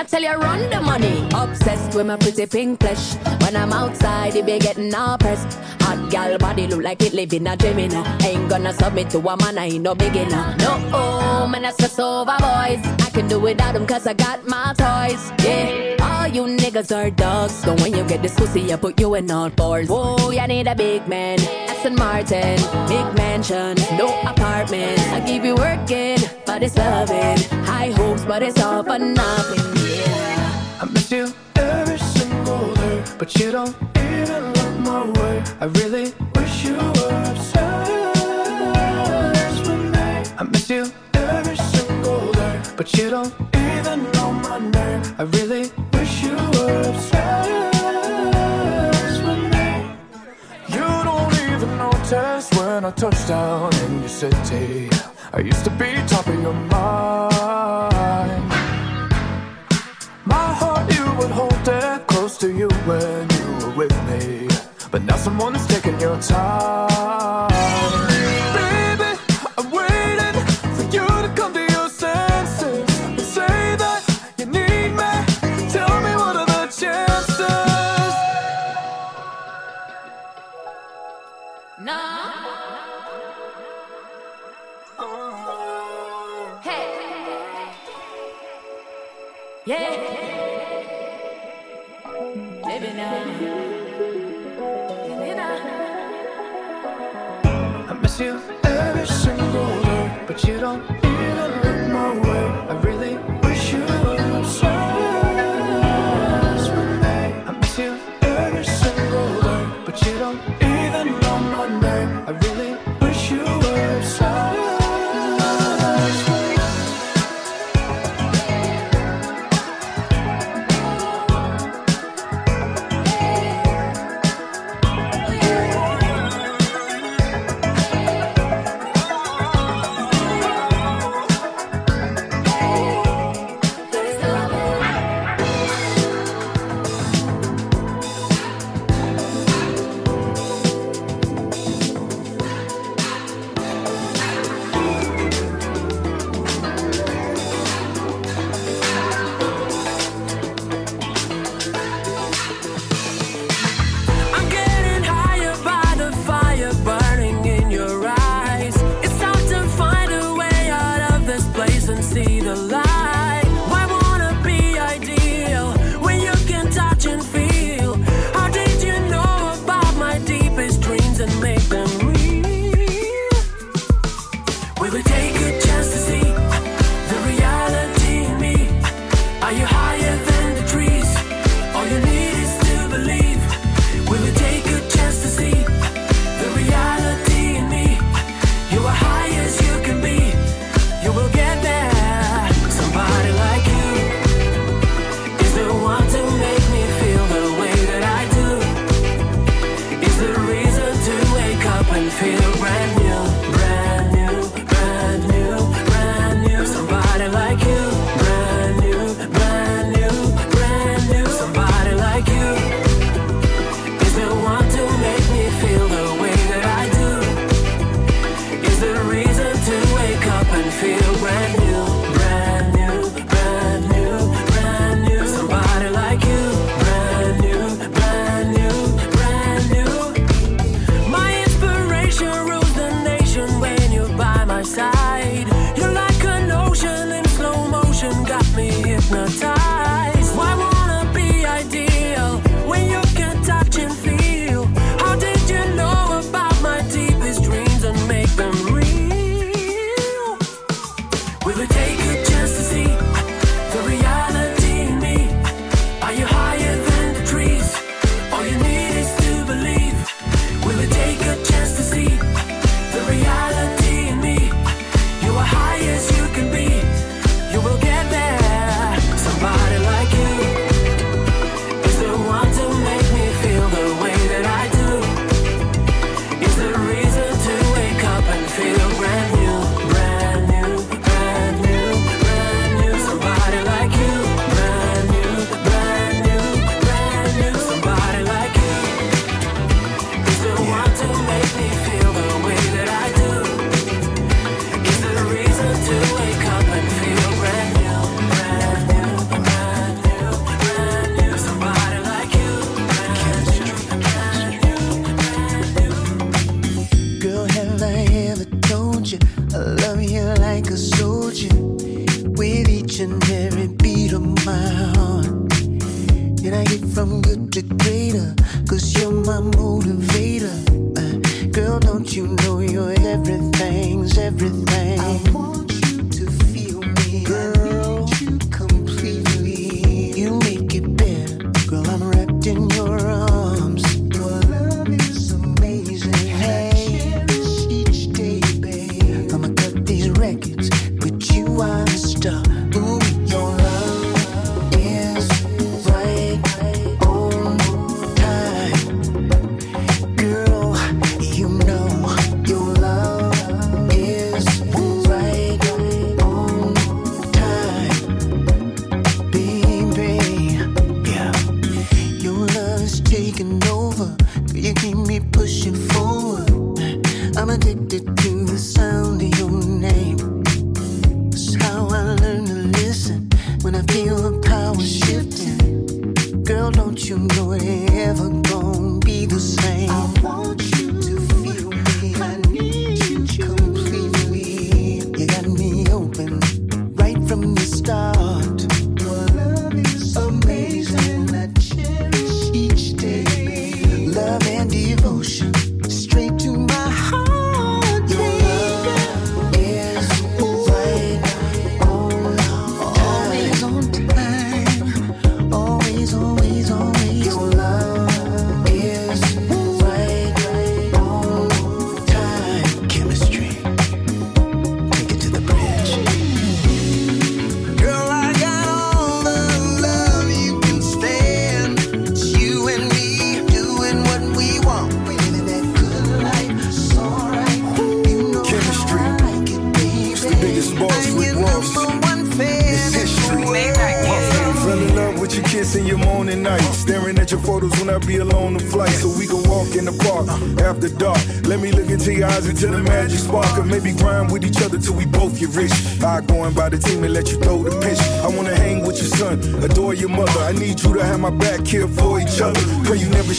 I tell you, run the money. Obsessed with my pretty pink flesh. When I'm outside, it be getting all pressed. Hot gal body look like it live in a dream. Now. Ain't gonna submit to a man, I ain't no beginner. No, oh, man, I stress over boys. I can do without them cause I got my toys. Yeah, all you niggas are dogs. So when you get this pussy, I put you in all fours. Whoa, you need a big man. Aston Martin, big mansion, no apartment. I keep you working but it's loving. High hopes, but it's all for nothing. Yeah. I miss you every single day, but you don't even look my way. I really wish you were obsessed with me. I miss you every single day, but you don't even know my name. I really wish you were obsessed with me. You don't even notice when I touch down in your city. I used to be top of your mind. My heart, you would hold it close to you when you were with me. But now someone's taking your time. Don't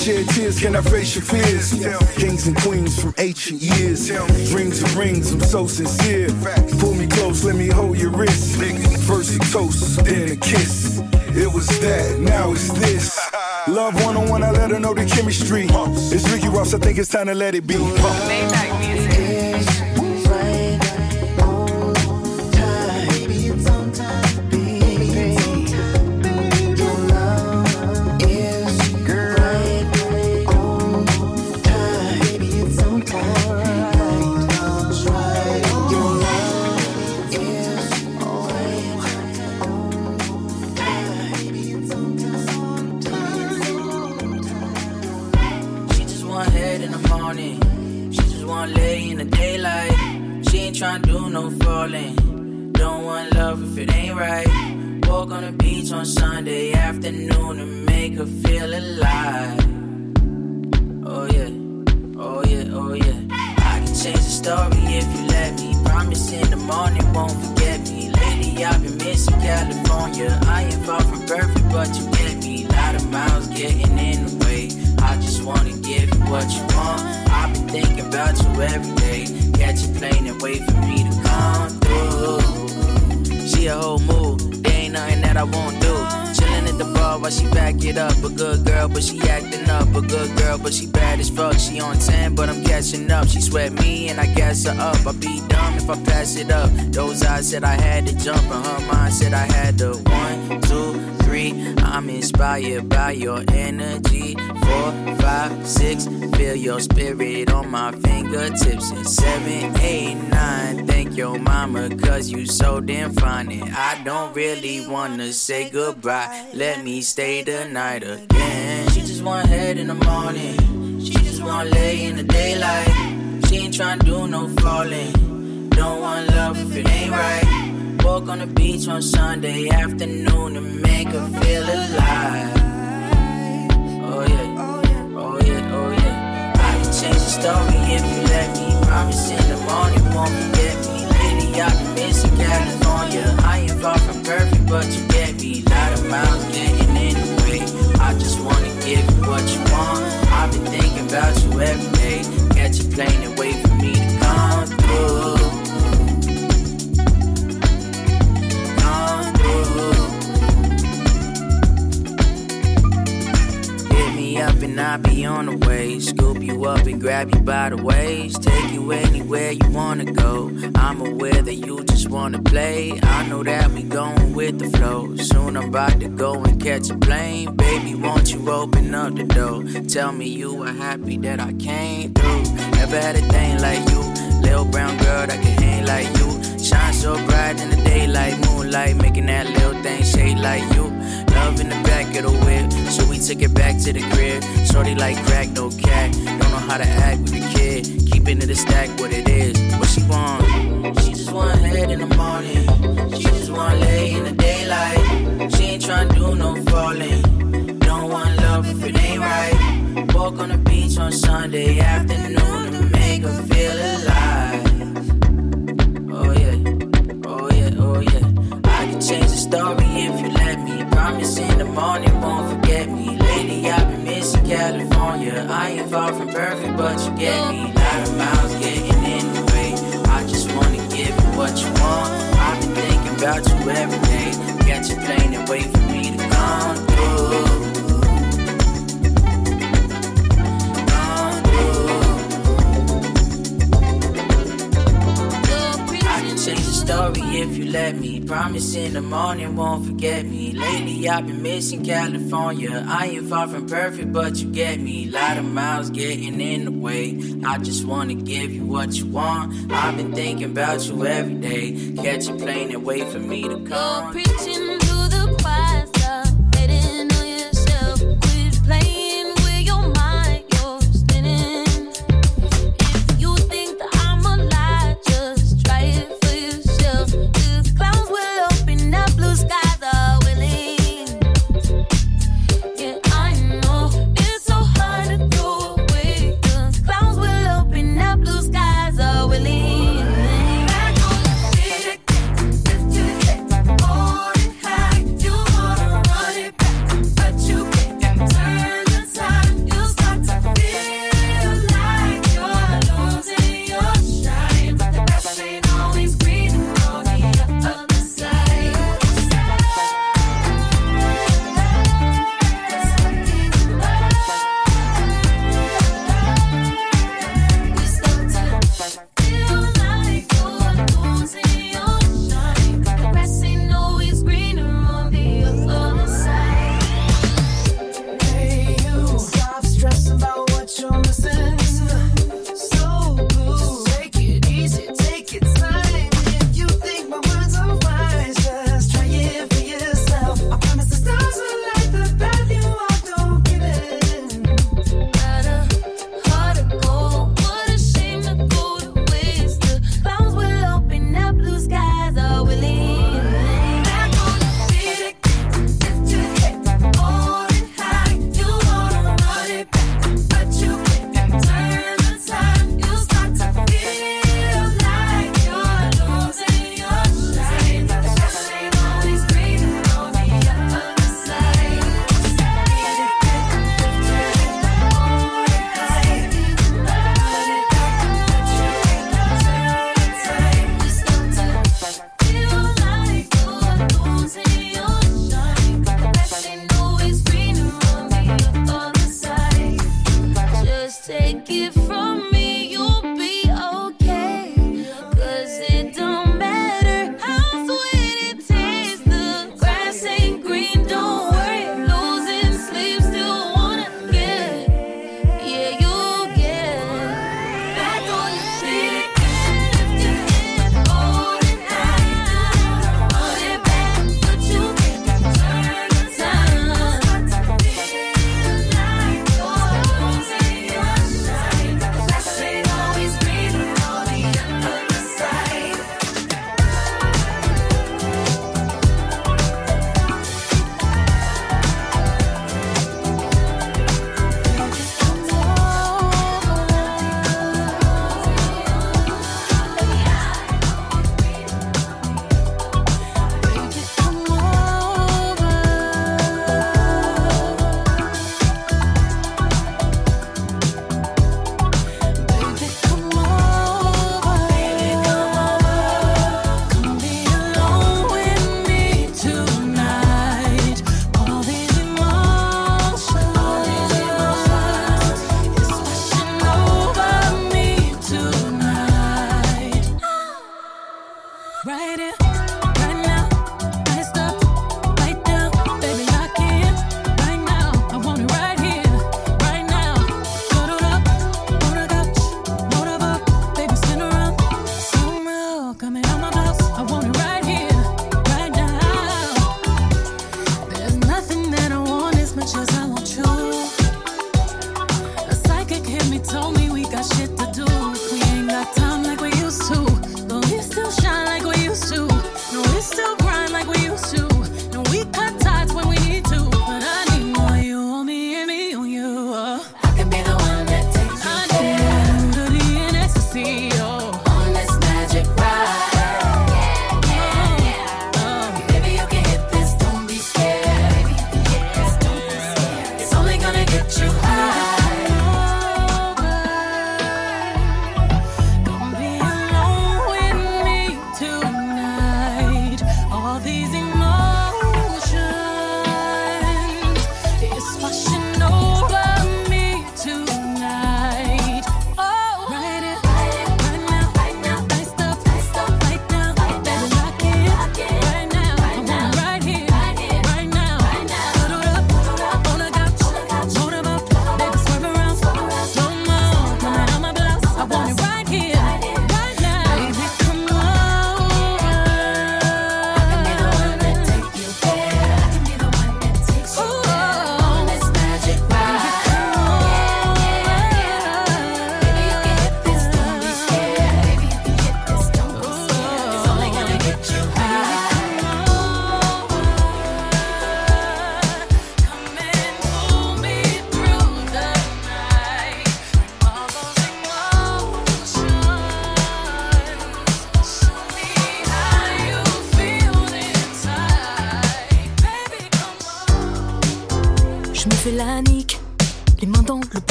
shed tears. Can I face your fears? Kings and queens from ancient years. Dreams and rings, I'm so sincere. Pull me close, let me hold your wrist. First a toast, then a kiss. It was that, now it's this. Love one on one, I let her know the chemistry. It's Ricky Ross, I think it's time to let it be. is right it ain't right. Walk on the beach on Sunday afternoon and make her feel alive. Oh yeah, oh yeah, oh yeah. I can change the story if you let me. Promise in the morning won't forget me. Lately I've been missing California. I ain't far from perfect, but you get me. Lot of miles getting in the way. I just wanna give you what you want. I've been thinking about you every day. Catch a plane and wait for me to come through. She a whole move. There ain't nothing that I won't do. Chillin' at the bar while she back it up. A good girl, but she acting up. A good girl, but she bad as fuck. She on 10, but I'm catching up. She sweat me and I gas her up. I'd be dumb if I pass it up. Those eyes said I had to jump, and her mind said I had to. One, two, I'm inspired by your energy. Four, five, six. Feel your spirit on my fingertips. And seven, eight, nine. Thank your mama, cause you so damn fine. And I don't really wanna say goodbye. Let me stay the night again. She just want head in the morning. She just want lay in the daylight. She ain't tryna do no falling. Don't want love if it ain't right. Walk on the beach on Sunday afternoon and make her feel alive. Oh yeah, oh yeah, oh yeah. I can change the story if you let me. Promise in the morning won't forget me. Lately I've been missing California. I ain't far from perfect, but you get me. Lot of miles getting in the way. I just wanna give you what you want. I've been thinking about you every day. Catch a plane and wait for be on the way. Scoop you up and grab you by the waist. Take you anywhere you wanna go. I'm aware that you just wanna play. I know that we going with the flow. Soon I'm about to go and catch a plane. Baby, won't you open up the door? Tell me you are happy that I came through. Never had a thing like you. Little brown girl that can hang like you. Shine so bright in the daylight, moonlight, making that little thing shade like you. Love in the back of the whip, so we took it back to the crib. Shorty like crack, no cat. Don't know how to act with the kid. Keeping it a stack, what it is. What she want? She just want head in the morning. She just want lay in the daylight. She ain't tryna do no falling. Don't want love if it ain't right. Walk on the beach on Sunday afternoon to make her feel alive. Oh yeah, oh yeah, oh yeah. I can change the story if you let me. In the morning won't forget me. Lady, I've been missing California. I ain't far from perfect, but you get me. Lot miles getting in the way. I just wanna give you what you want. I've been thinking about you every day. Got you playing and wait for me to come through. Change the story if you let me. Promise in the morning won't forget me. Lately I've been missing California. I ain't far from perfect, but you get me. Lot of miles getting in the way. I just wanna give you what you want. I've been thinking about you every day. Catch a plane and wait for me to come. preaching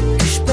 lógico que.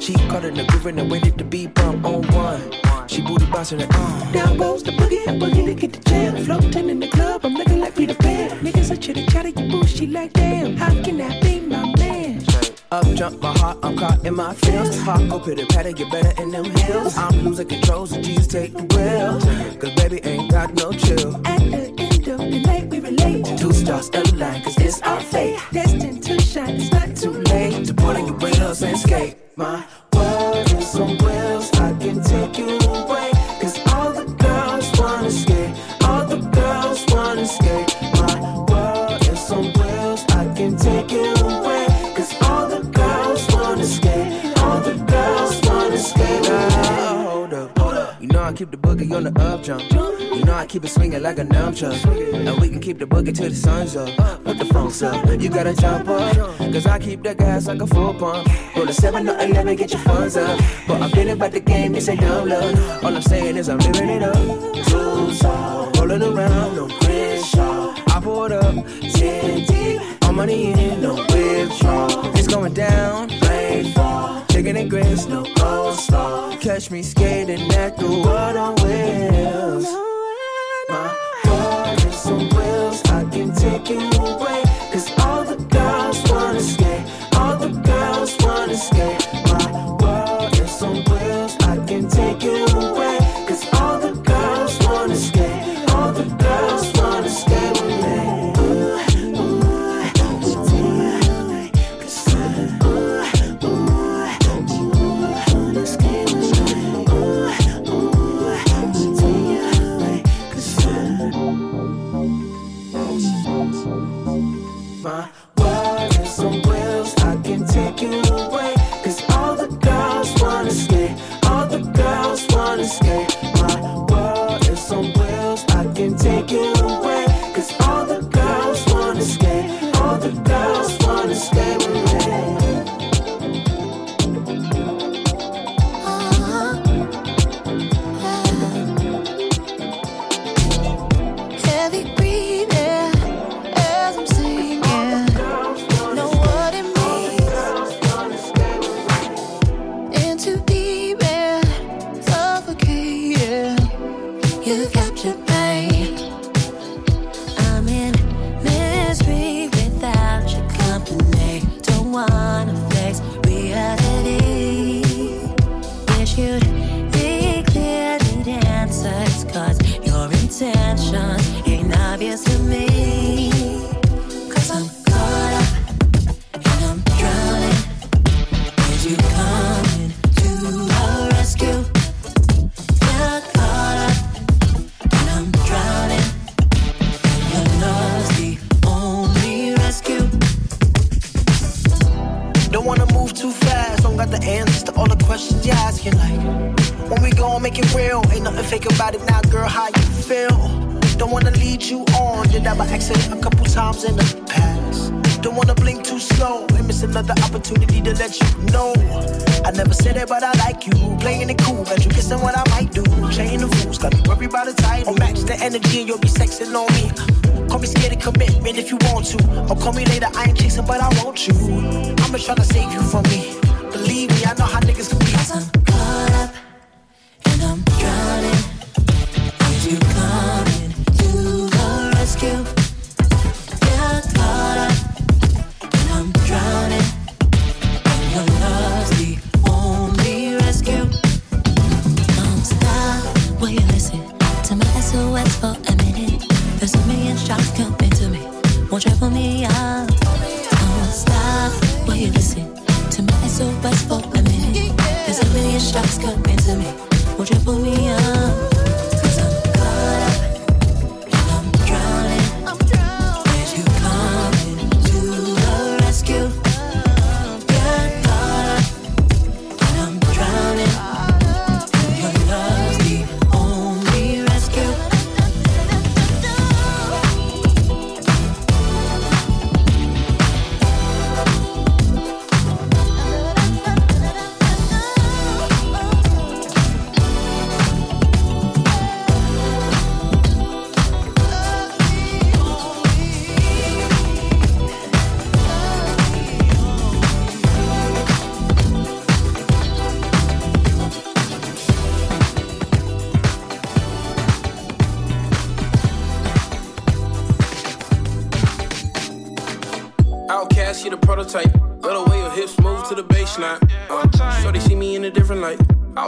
The funk. Got she caught in the groove and waited to be bump on one. She booty bouncing it on. Down goes the boogie and boogie to get the jam. Floating in the club, I'm looking like Peter Pan. Niggas are chitter chatter, you bullshit like damn. How can that be my man? Up jump my heart, I'm caught in my feels. Hop go pitter patter, get better in them heels. I'm losing control, so Jesus take the wheel. Cause baby ain't got no chill. At the end of the night, we relate. Two stars align, cause it's our fate. Destined to shine, it's not too late. To put on your wheels and skate. My world is on wheels, I can take you away. Cause all the girls wanna skate. All the girls wanna skate. My world is on wheels, I can take you away. Cause all the girls wanna skate. All the girls wanna skate. Hold up, hold up. You know I keep the boogie on the up jump. You know I keep it swinging like a numb chuck. And we can keep the boogie till the sun's up. Put the phones up. You gotta jump up. Cause I keep that gas like a full pump. Roll a 7 or 11, get your funds up. But I'm feeling about the game, this ain't dumb love. All I'm saying is I'm living it up. Too tall, rolling around, no pressure. I pulled up, 10 deep. All money in, no withdrawal. It's going down, rainfall. Chicken and grits, no coleslaw. Catch me want to. Or call me later, I ain't chasing, but I want you. I'ma try to save you from me.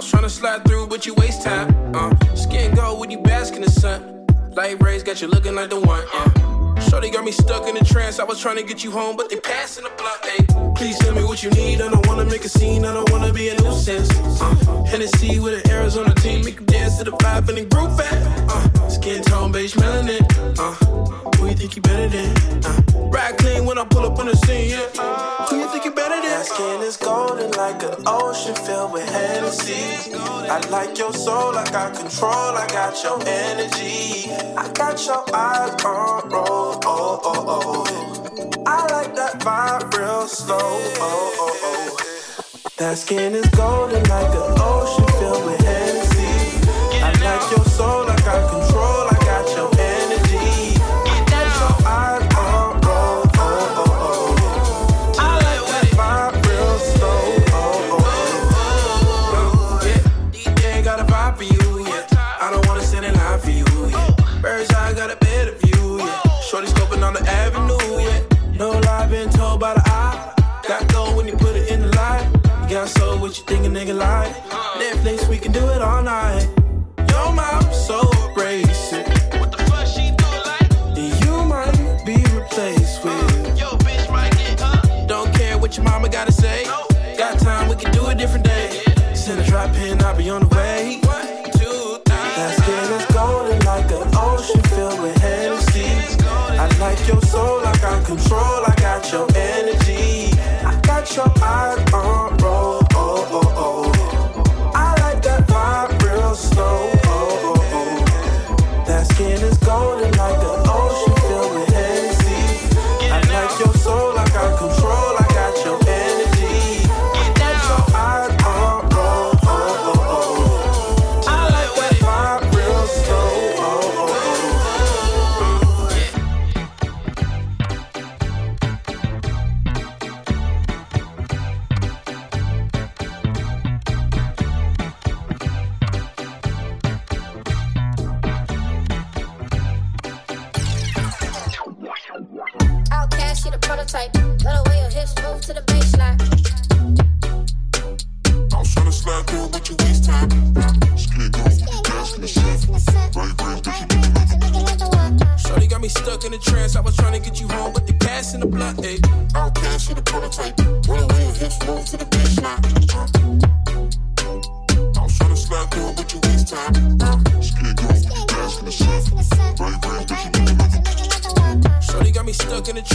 house, tryna slide through, but you waste time. Uh, skin gold with you bask in the sun. Light rays got you looking like the one. Uh, Shorty got me stuck in a trance. I was trying to get you home, but they passing the block. Hey, Please tell me what you need. I don't wanna make a scene. I don't wanna be a nuisance. Uh, Hennessy with an Arizona team, make you dance to the vibe and the groove at. Uh, Skin tone, beige melanin. Uh, who you think you better than? Uh, ride clean when I pull up on the scene, yeah. Uh, who you think you better than? My skin is golden like an ocean filled with Hennessy. I like your soul, I got control, I got your energy. I got your eyes on roll, oh, oh, oh. I like that vibe real slow, oh, oh, oh. That skin is golden like an ocean filled with Hennessy. I like your soul, I got control. got soul, what you think a nigga like? Netflix, we can do it all night.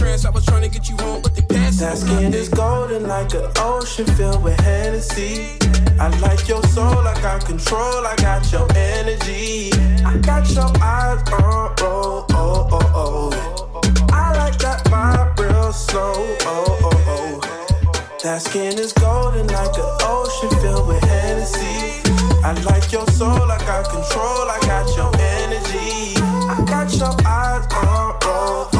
stress. I was trying to get you home, but they passed. That skin is golden like an ocean filled with Hennessy. I like your soul, I got control, I got your energy. I got your eyes on, oh, oh, oh, oh. I like that vibe real slow, oh, oh, oh. That skin is golden like an ocean filled with Hennessy. I like your soul, I got control, I got your energy. I got your eyes on, oh, oh.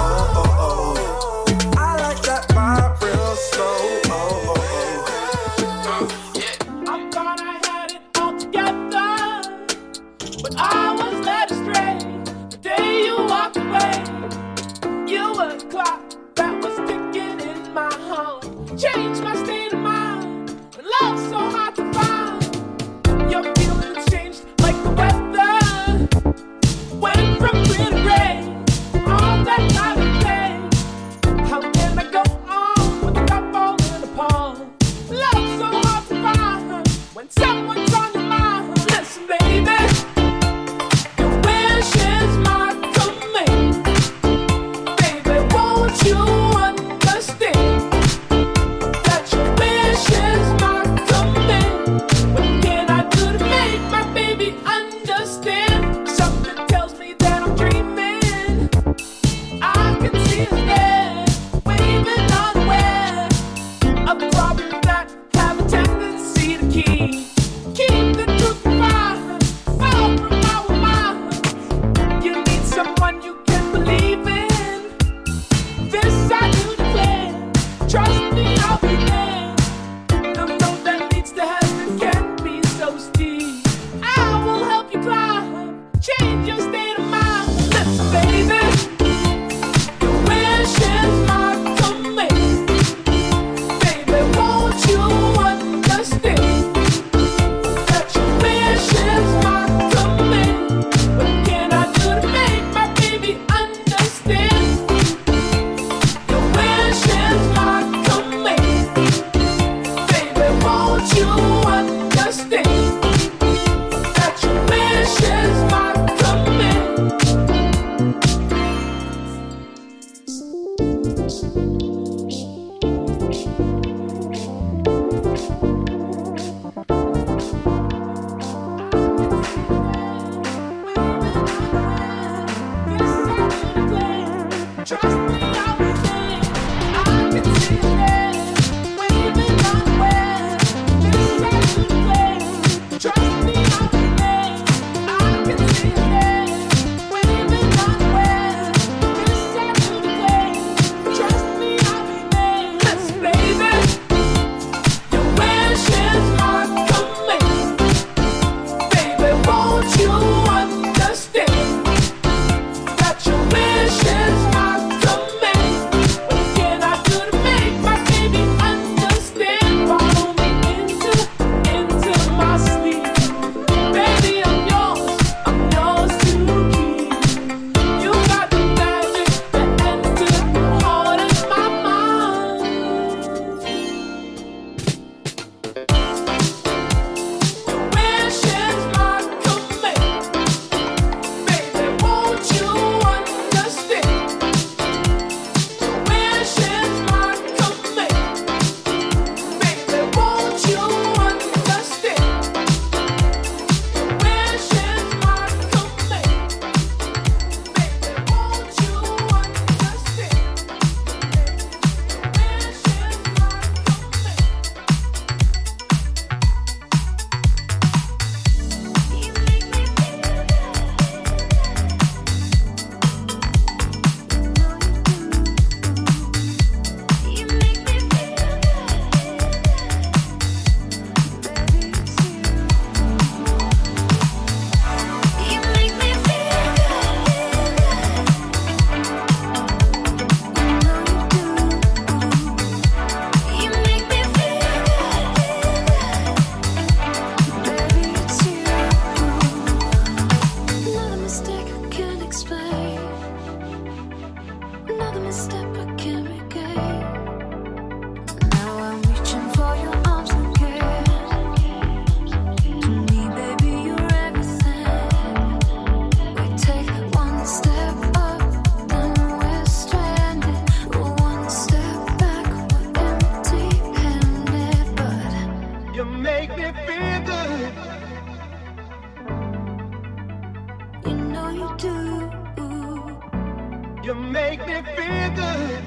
You make me feel good.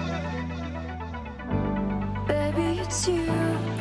Baby, it's you.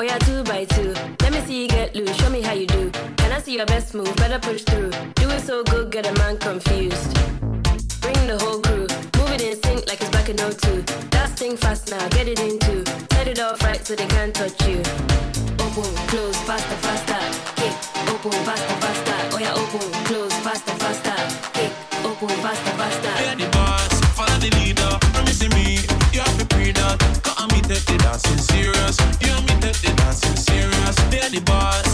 Oh yeah, two by two. Let me see you get loose. Show me how you do. Can I see your best move? Better push through. Do it so good, get a man confused. Bring the whole crew. Move it in sync like it's back in 02. That's thing fast now, get it into. Set it off right so they can't touch you. Open, close, faster, faster. Kick, open, faster, faster. Oh yeah, open, close, faster, faster. Kick, open, faster, faster. Yeah, the boss, follow the leader. Promising me, you have to pre that. Cause I'm the serious. You the boss.